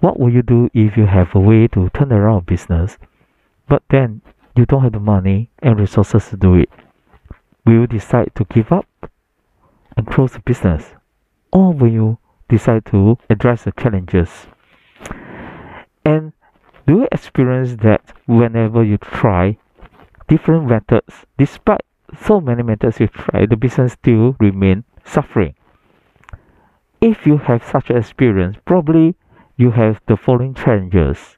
what will you do if you have a way to turn around a business, but then you don't have the money and resources to do it? Will you decide to give up and close the business? Or will you decide to address the challenges? And do you experience that whenever you try different methods, despite so many methods you try, the business still remain suffering? If you have such an experience, probably you have the following challenges.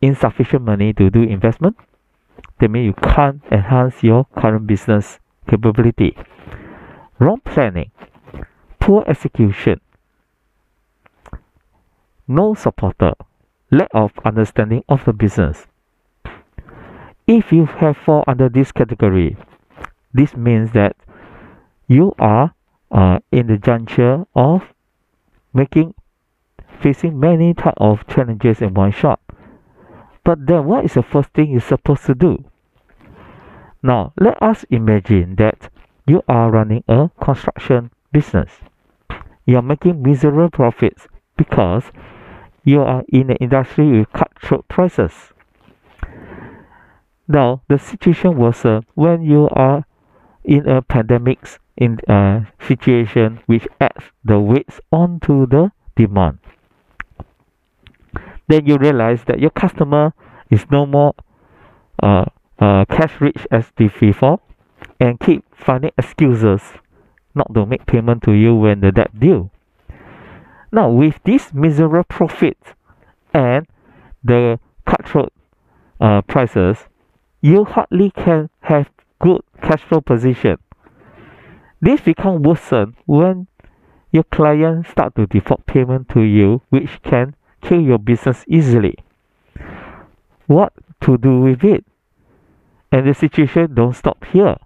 Insufficient money to do investment. That means you can't enhance your current business capability. Wrong planning. Poor execution. No supporter. Lack of understanding of the business. If you have fall under this category, this means that you are uh, in the juncture of making facing many type of challenges in one shot. But then what is the first thing you're supposed to do? Now let us imagine that you are running a construction business. You are making miserable profits because you are in an industry with cutthroat prices. Now the situation was uh, when you are in a pandemic in a uh, situation which adds the weights onto the demand then you realize that your customer is no more uh, uh, cash rich as before and keep finding excuses not to make payment to you when the debt due. Now, with this miserable profit and the cutthroat uh, prices, you hardly can have good cash flow position. This becomes worsen when your client start to default payment to you, which can kill your business easily. What to do with it? And the situation don't stop here.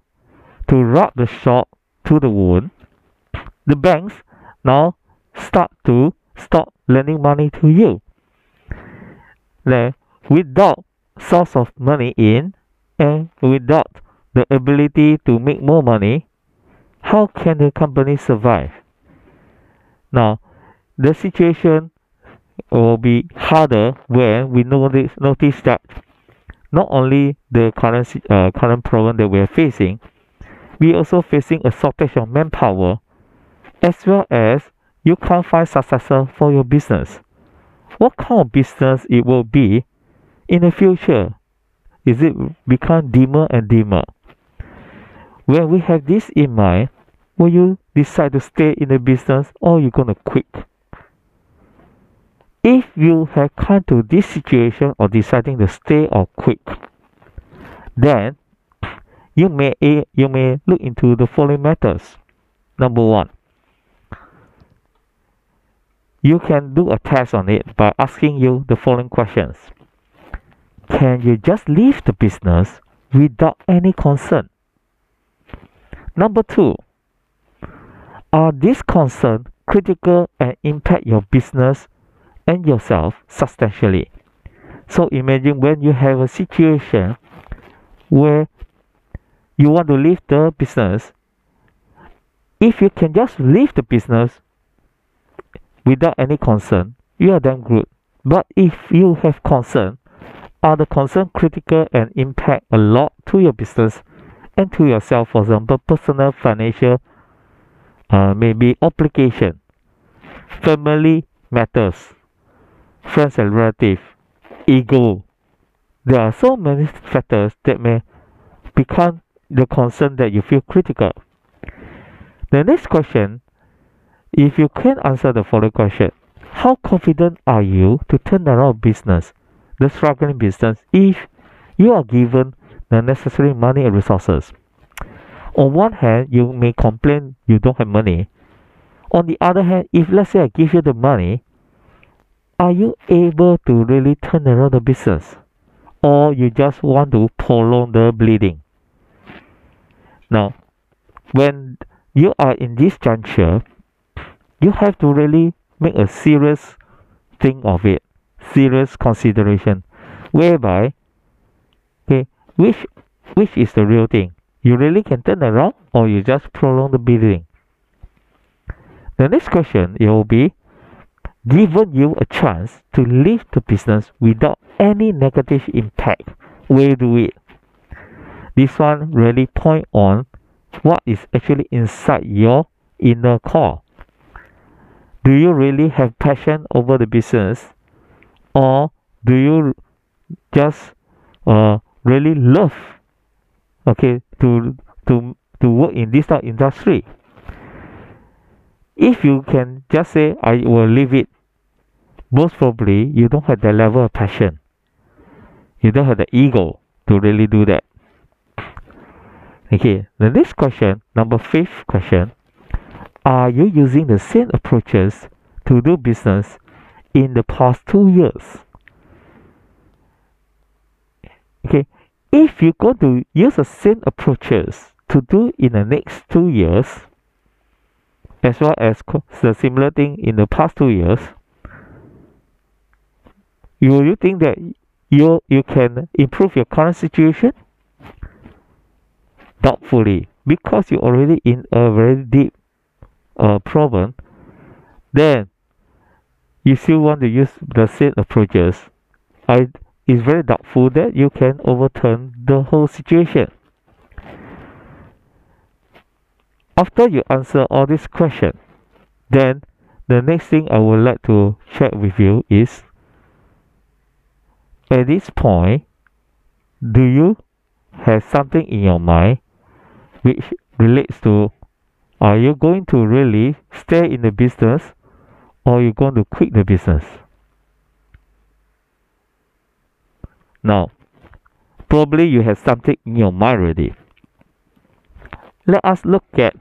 To rub the salt to the wound, the banks now start to stop lending money to you. Then, without source of money in and without the ability to make more money, how can the company survive? Now, the situation will be harder when we notice, notice that not only the current uh, current problem that we are facing, we also facing a shortage of manpower, as well as you can't find successor for your business. What kind of business it will be in the future? Is it become dimmer and dimmer? When we have this in mind, will you decide to stay in the business or you're gonna quit? If you have come to this situation of deciding to stay or quit, then you may eh, you may look into the following matters. Number one, you can do a test on it by asking you the following questions. Can you just leave the business without any concern? Number two, are these concerns critical and impact your business and yourself substantially. So imagine when you have a situation where you want to leave the business, if you can just leave the business without any concern, you are then good. But if you have concern, are the concern critical and impact a lot to your business and to yourself, for example, personal, financial, uh, maybe obligation, family matters friends and relatives, ego. There are so many factors that may become the concern that you feel critical. The next question, if you can answer the following question, how confident are you to turn around business, the struggling business, if you are given the necessary money and resources? On one hand, you may complain you don't have money. On the other hand, if let's say I give you the money, are you able to really turn around the business? Or you just want to prolong the bleeding? Now when you are in this juncture you have to really make a serious thing of it serious consideration whereby okay which which is the real thing? You really can turn around or you just prolong the bleeding? The next question it will be given you a chance to leave the business without any negative impact, will do it? This one really point on what is actually inside your inner core. Do you really have passion over the business or do you just uh, really love okay to to to work in this industry if you can just say i will leave it most probably you don't have the level of passion. You don't have the ego to really do that. Okay the next question number fifth question. Are you using the same approaches to do business in the past two years? Okay if you're going to use the same approaches to do in the next two years as well as the similar thing in the past two years you you think that you you can improve your current situation? Doubtfully. Because you're already in a very deep uh, problem then you still want to use the same approaches. I it's very doubtful that you can overturn the whole situation. After you answer all these questions, then the next thing I would like to check with you is at this point, do you have something in your mind which relates to are you going to really stay in the business or are you going to quit the business? Now, probably you have something in your mind already. Let us look at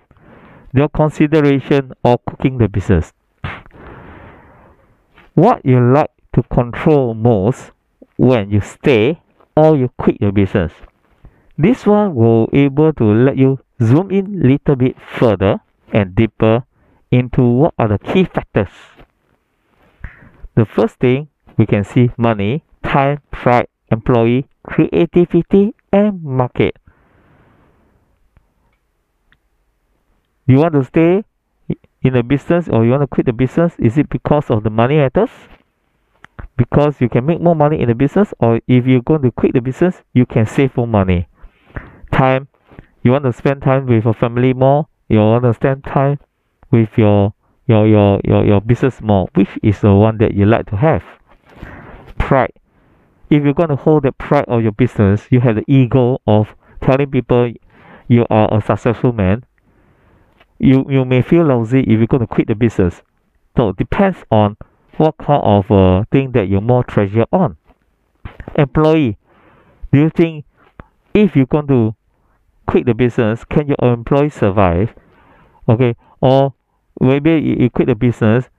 your consideration of cooking the business. What you like to control most when you stay or you quit your business. This one will able to let you zoom in little bit further and deeper into what are the key factors. The first thing we can see money, time, pride, employee, creativity, and market. You want to stay in a business or you want to quit the business? Is it because of the money matters? Because you can make more money in the business, or if you're going to quit the business, you can save more money. Time, you want to spend time with your family more, you want to spend time with your your your your, your business more, which is the one that you like to have. Pride, if you're going to hold the pride of your business, you have the ego of telling people you are a successful man. You you may feel lousy if you're going to quit the business. So it depends on what kind of uh, thing that you more treasure on. Employee, do you think if you're going to quit the business, can your employee survive? Okay, or maybe you quit the business,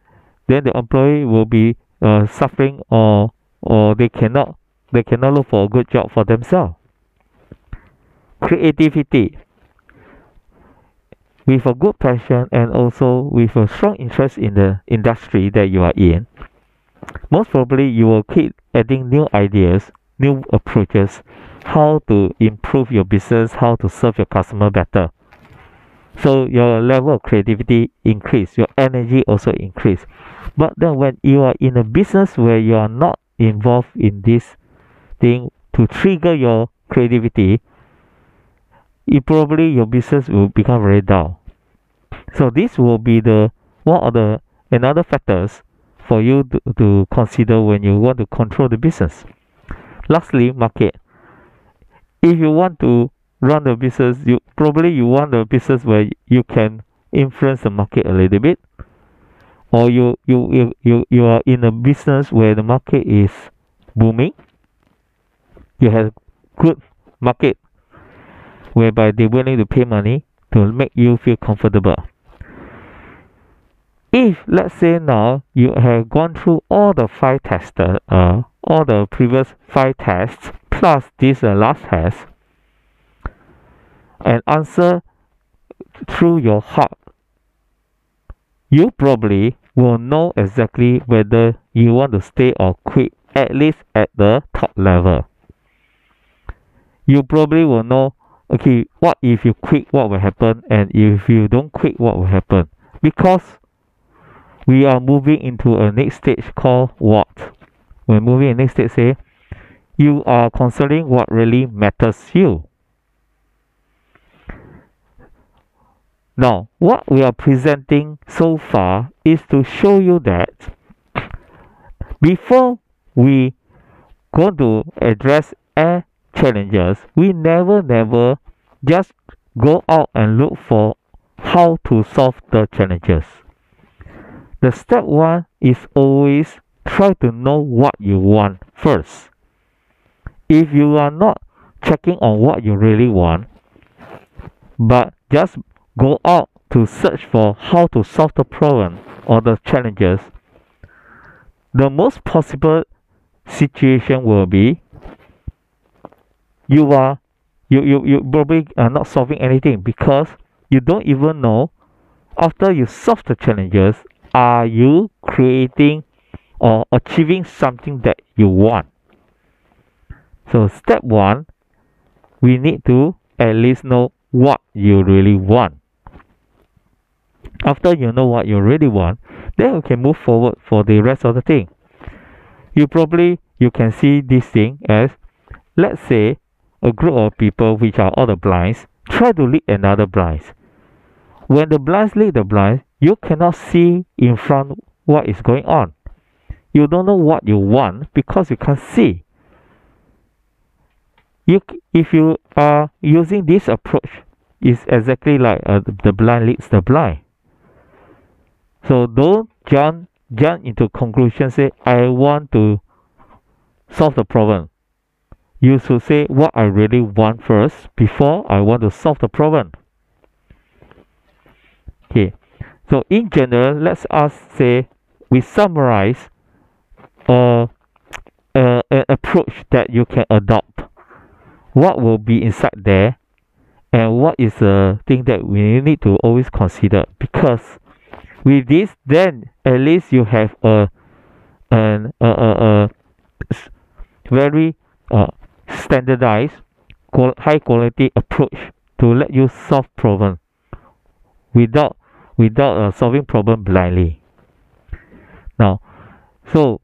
then the employee will be uh, suffering or or they cannot they cannot look for a good job for themselves. Creativity. With a good passion and also with a strong interest in the industry that you are in, most probably you will keep adding new ideas, new approaches, how to improve your business, how to serve your customer better. So your level of creativity increase, your energy also increase. But then when you are in a business where you are not involved in this thing to trigger your creativity, it probably your business will become very dull. So this will be the one of the another factors for you to, to consider when you want to control the business. Lastly, market. If you want to run the business, you probably you want a business where you can influence the market a little bit. Or you you you you, you are in a business where the market is booming you have good market whereby they're willing to pay money to make you feel comfortable. If let's say now you have gone through all the five tests, uh, all the previous five tests plus this uh, last test, and answer through your heart, you probably will know exactly whether you want to stay or quit at least at the top level you probably will know okay what if you quit what will happen and if you don't quit what will happen because we are moving into a next stage called what? We're moving in next stage say you are considering what really matters you. Now, what we are presenting so far is to show you that before we go to address air challenges, we never, never just go out and look for how to solve the challenges. The step one is always try to know what you want first. If you are not checking on what you really want, but just go out to search for how to solve the problem or the challenges, the most possible situation will be you are you, you, you probably are not solving anything because you don't even know after you solve the challenges are you creating or achieving something that you want? So step one we need to at least know what you really want. After you know what you really want then we can move forward for the rest of the thing. You probably you can see this thing as let's say a group of people which are all the blinds try to lead another blind when the blinds lead the blind you cannot see in front what is going on. You don't know what you want because you can't see. You if you are using this approach it's exactly like uh, the blind leads the blind. So don't jump jump into conclusion say I want to solve the problem. You should say what I really want first before I want to solve the problem. Okay, so in general, let's us say we summarize a, a, an approach that you can adopt. What will be inside there and what is the thing that we need to always consider because with this then at least you have a an a, a, a very uh, standardized high quality approach to let you solve problem without without uh, solving problem blindly. Now so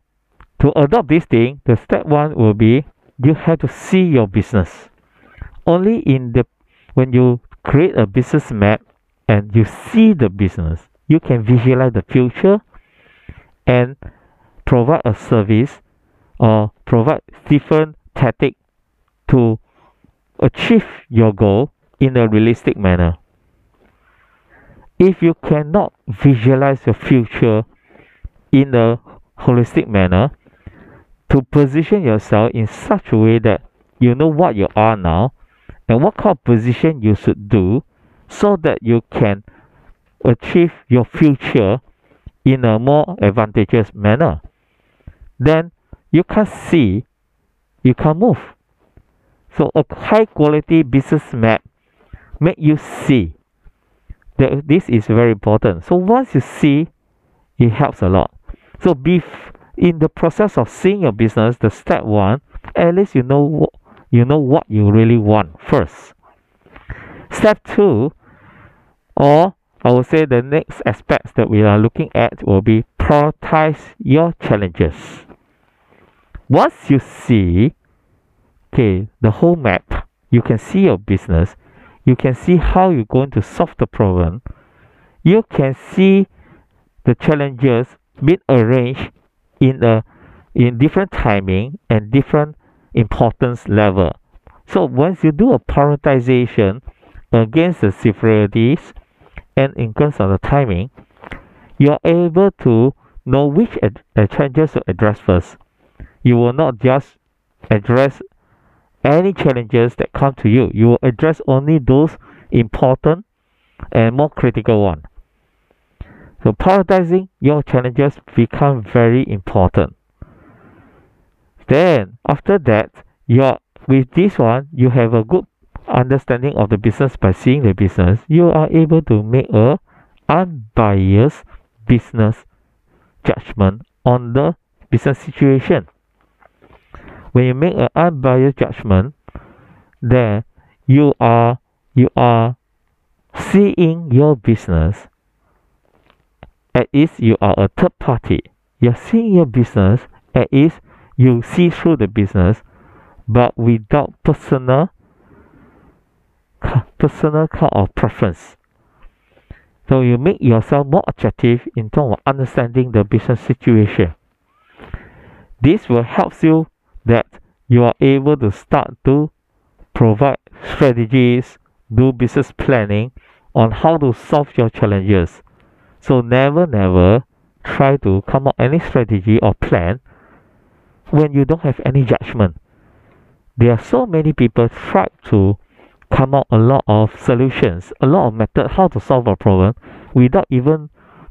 to adopt this thing the step one will be you have to see your business. Only in the when you create a business map and you see the business you can visualize the future and provide a service or provide different tactic to achieve your goal in a realistic manner. If you cannot visualize your future in a holistic manner, to position yourself in such a way that you know what you are now and what kind of position you should do so that you can achieve your future in a more advantageous manner, then you can see, you can move. So a high quality business map make you see that this is very important. So once you see, it helps a lot. So be in the process of seeing your business, the step one, at least you know you know what you really want first. Step two, or I would say the next aspects that we are looking at will be prioritize your challenges. Once you see, okay, the whole map, you can see your business, you can see how you're going to solve the problem, you can see the challenges being arranged in a in different timing and different importance level. So once you do a prioritization against the severities, and in terms of the timing, you are able to know which ad- uh, challenges to address first. You will not just address any challenges that come to you. You will address only those important and more critical one. So prioritizing your challenges become very important. Then after that, you with this one, you have a good understanding of the business by seeing the business, you are able to make a unbiased business judgment on the business situation. When you make an unbiased judgment, then you are you are seeing your business at ease you are a third party. You're seeing your business at ease, you see through the business, but without personal personal kind of preference. So you make yourself more attractive in terms of understanding the business situation. This will help you that you are able to start to provide strategies, do business planning on how to solve your challenges. So never, never try to come up any strategy or plan when you don't have any judgment. There are so many people try to come up a lot of solutions, a lot of method how to solve a problem without even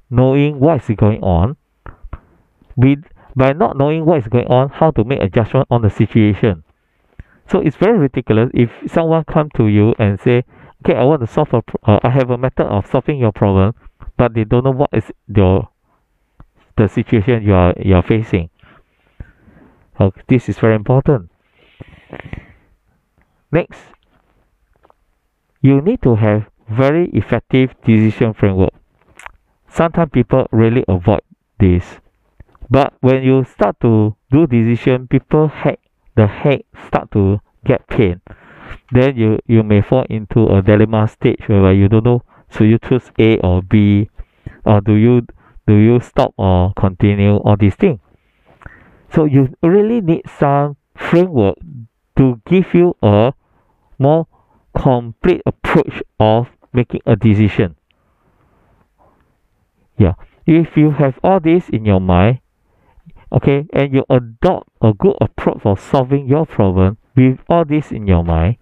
knowing what is going on. With by not knowing what is going on, how to make a judgment on the situation. So it's very ridiculous if someone come to you and say, "Okay, I want to solve a, uh, I have a method of solving your problem," but they don't know what is your the situation you are you are facing. Uh, this is very important. Next, you need to have very effective decision framework. Sometimes people really avoid this. But when you start to do decision, people head the head start to get pain. Then you, you may fall into a dilemma stage where you don't know should you choose A or B or do you do you stop or continue all these things. So you really need some framework to give you a more complete approach of making a decision. Yeah, if you have all this in your mind, okay, and you adopt a good approach for solving your problem with all this in your mind,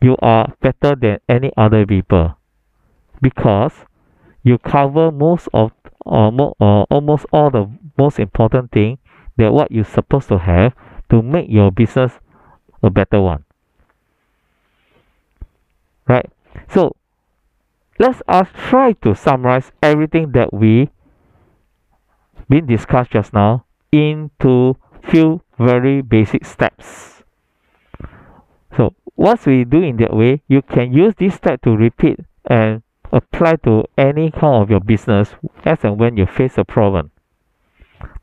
you are better than any other people because you cover most of or mo- uh, almost all the most important thing that what you're supposed to have to make your business a better one. Right? So let's us try to summarize everything that we been discussed just now into few very basic steps. So once we do in that way you can use this step to repeat and apply to any kind of your business as and when you face a problem.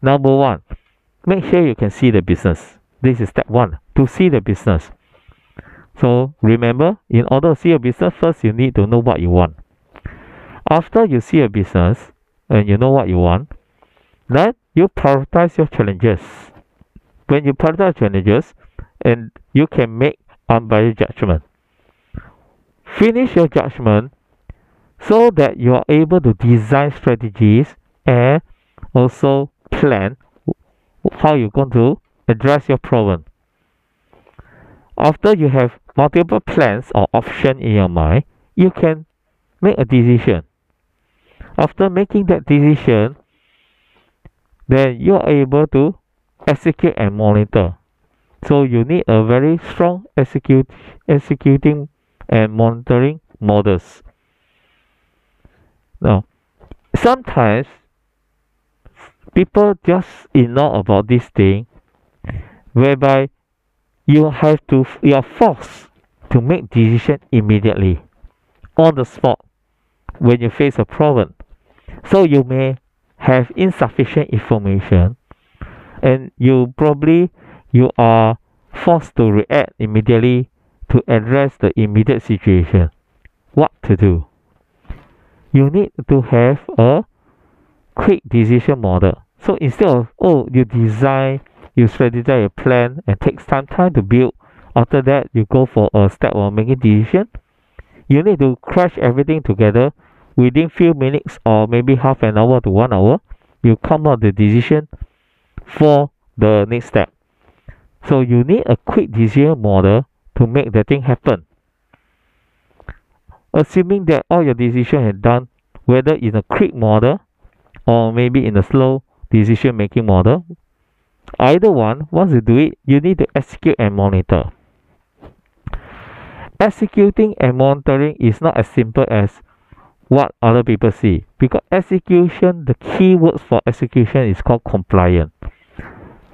Number one make sure you can see the business. This is step one to see the business. So remember, in order to see a business, first you need to know what you want. After you see a business and you know what you want, then you prioritize your challenges. When you prioritize challenges, and you can make unbiased judgment. Finish your judgment so that you are able to design strategies and also plan how you're going to address your problem. After you have multiple plans or options in your mind, you can make a decision. After making that decision, then you are able to execute and monitor. So you need a very strong execute, executing and monitoring models. Now, sometimes people just ignore about this thing, whereby you have to you are forced to make decision immediately on the spot when you face a problem so you may have insufficient information. And you probably you are forced to react immediately to address the immediate situation. What to do? You need to have a quick decision model. So instead of oh you design you strategize a plan and takes some time to build. After that you go for a step of making decision. You need to crash everything together within few minutes or maybe half an hour to one hour you come up the decision for the next step so you need a quick decision model to make the thing happen assuming that all your decision are done whether in a quick model or maybe in a slow decision making model Either one, once you do it, you need to execute and monitor. Executing and monitoring is not as simple as what other people see because execution, the key words for execution is called compliant.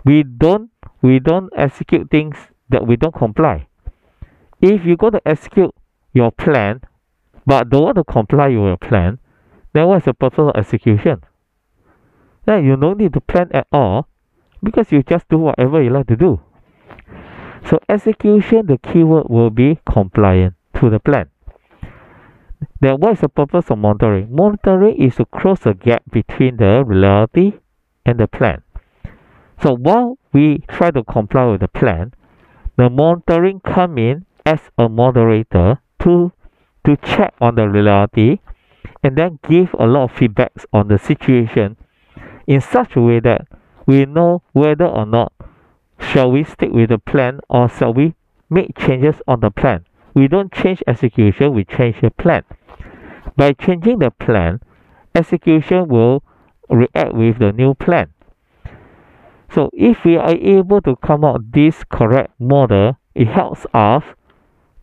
We don't we don't execute things that we don't comply. If you go to execute your plan but don't want to comply with your plan, then what's the purpose of execution? Then you don't need to plan at all because you just do whatever you like to do. So execution, the keyword will be compliant to the plan. Then what is the purpose of monitoring? Monitoring is to close the gap between the reality and the plan. So while we try to comply with the plan, the monitoring come in as a moderator to to check on the reality and then give a lot of feedbacks on the situation in such a way that we know whether or not shall we stick with the plan or shall we make changes on the plan. We don't change execution, we change the plan. By changing the plan, execution will react with the new plan. So if we are able to come out this correct model, it helps us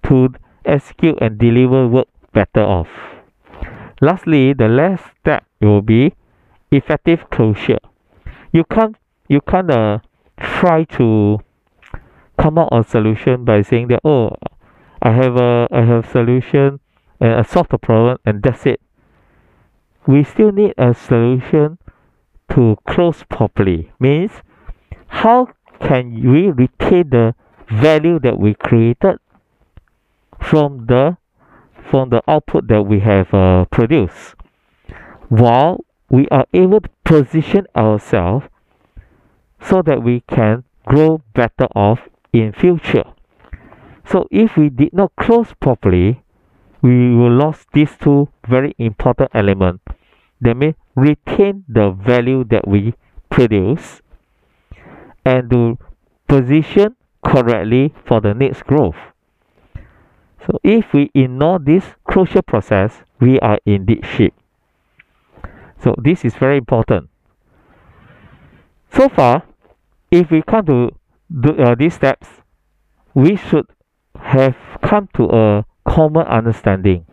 to execute and deliver work better off. Lastly, the last step will be effective closure. You can't you can't uh, try to come out a solution by saying that oh I have a I have solution and solve the problem and that's it. We still need a solution to close properly. Means how can we retain the value that we created from the from the output that we have uh, produced while we are able to position ourselves so that we can grow better off in future so if we did not close properly we will lose these two very important elements that means retain the value that we produce and to position correctly for the next growth. So if we ignore this crucial process, we are in deep shit. So this is very important. So far, if we come to do, uh, these steps, we should have come to a common understanding.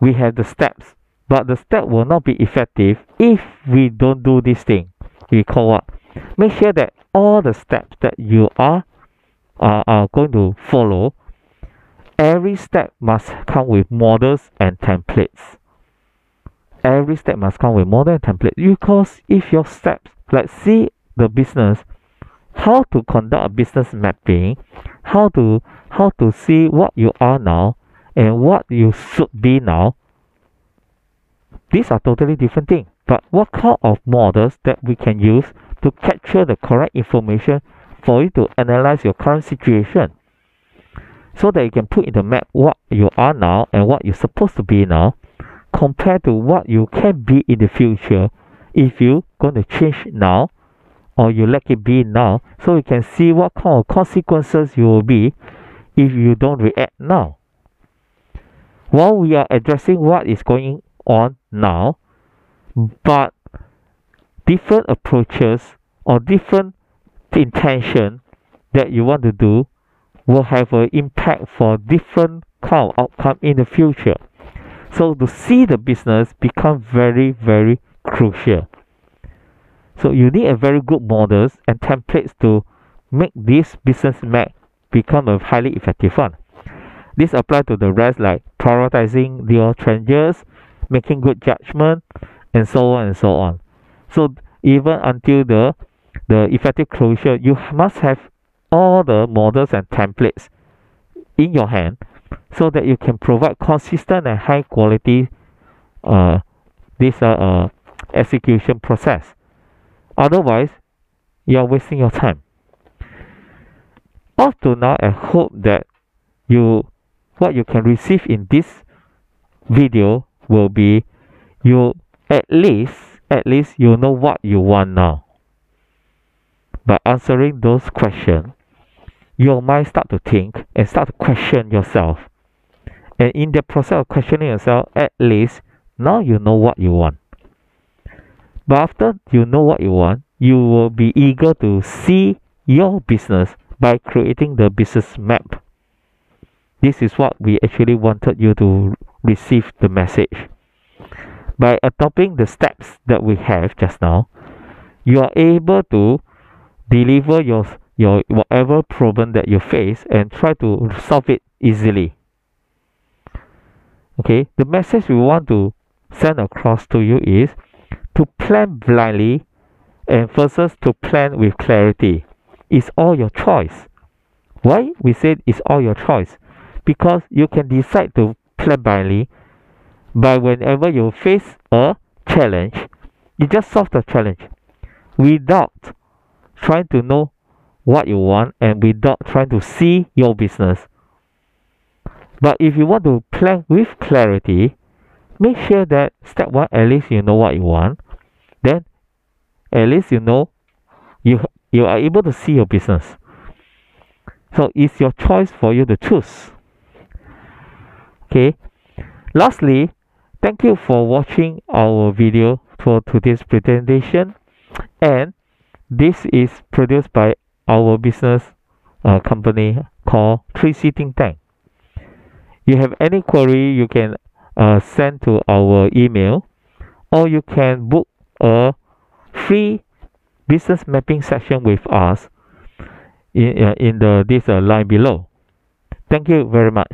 We have the steps, but the step will not be effective if we don't do this thing. We call what? Make sure that all the steps that you are, uh, are going to follow, every step must come with models and templates. Every step must come with model and template because if your steps, let's see the business, how to conduct a business mapping, how to how to see what you are now and what you should be now. These are totally different things. But what kind of models that we can use to capture the correct information for you to analyze your current situation so that you can put in the map what you are now and what you're supposed to be now compared to what you can be in the future if you're going to change now or you let it be now so you can see what kind of consequences you will be if you don't react now while we are addressing what is going on now but different approaches or different intention that you want to do will have an impact for different kind of outcome in the future. So to see the business become very, very crucial. So you need a very good models and templates to make this business map become a highly effective one. This apply to the rest like prioritizing your changes, making good judgment, and so on and so on. So even until the the effective closure, you must have all the models and templates in your hand so that you can provide consistent and high quality uh, this uh, uh, execution process. Otherwise, you are wasting your time. Up to now, I hope that you what you can receive in this video will be you at least at least you know what you want now. By answering those questions, your mind start to think and start to question yourself. And in the process of questioning yourself, at least now you know what you want. But after you know what you want, you will be eager to see your business by creating the business map. This is what we actually wanted you to receive the message by adopting the steps that we have just now, you are able to deliver your your whatever problem that you face and try to solve it easily. Okay, the message we want to send across to you is to plan blindly and versus to plan with clarity. It's all your choice. Why we said it's all your choice? Because you can decide to plan blindly but whenever you face a challenge, you just solve the challenge without trying to know what you want and without trying to see your business. But if you want to plan with clarity, make sure that step one, at least you know what you want. Then at least you know you you are able to see your business. So it's your choice for you to choose. Okay. Lastly, thank you for watching our video for today's presentation and this is produced by our business uh, company called 3C Think Tank. You have any query you can uh, send to our email or you can book a free business mapping session with us in, uh, in the this uh, line below. Thank you very much.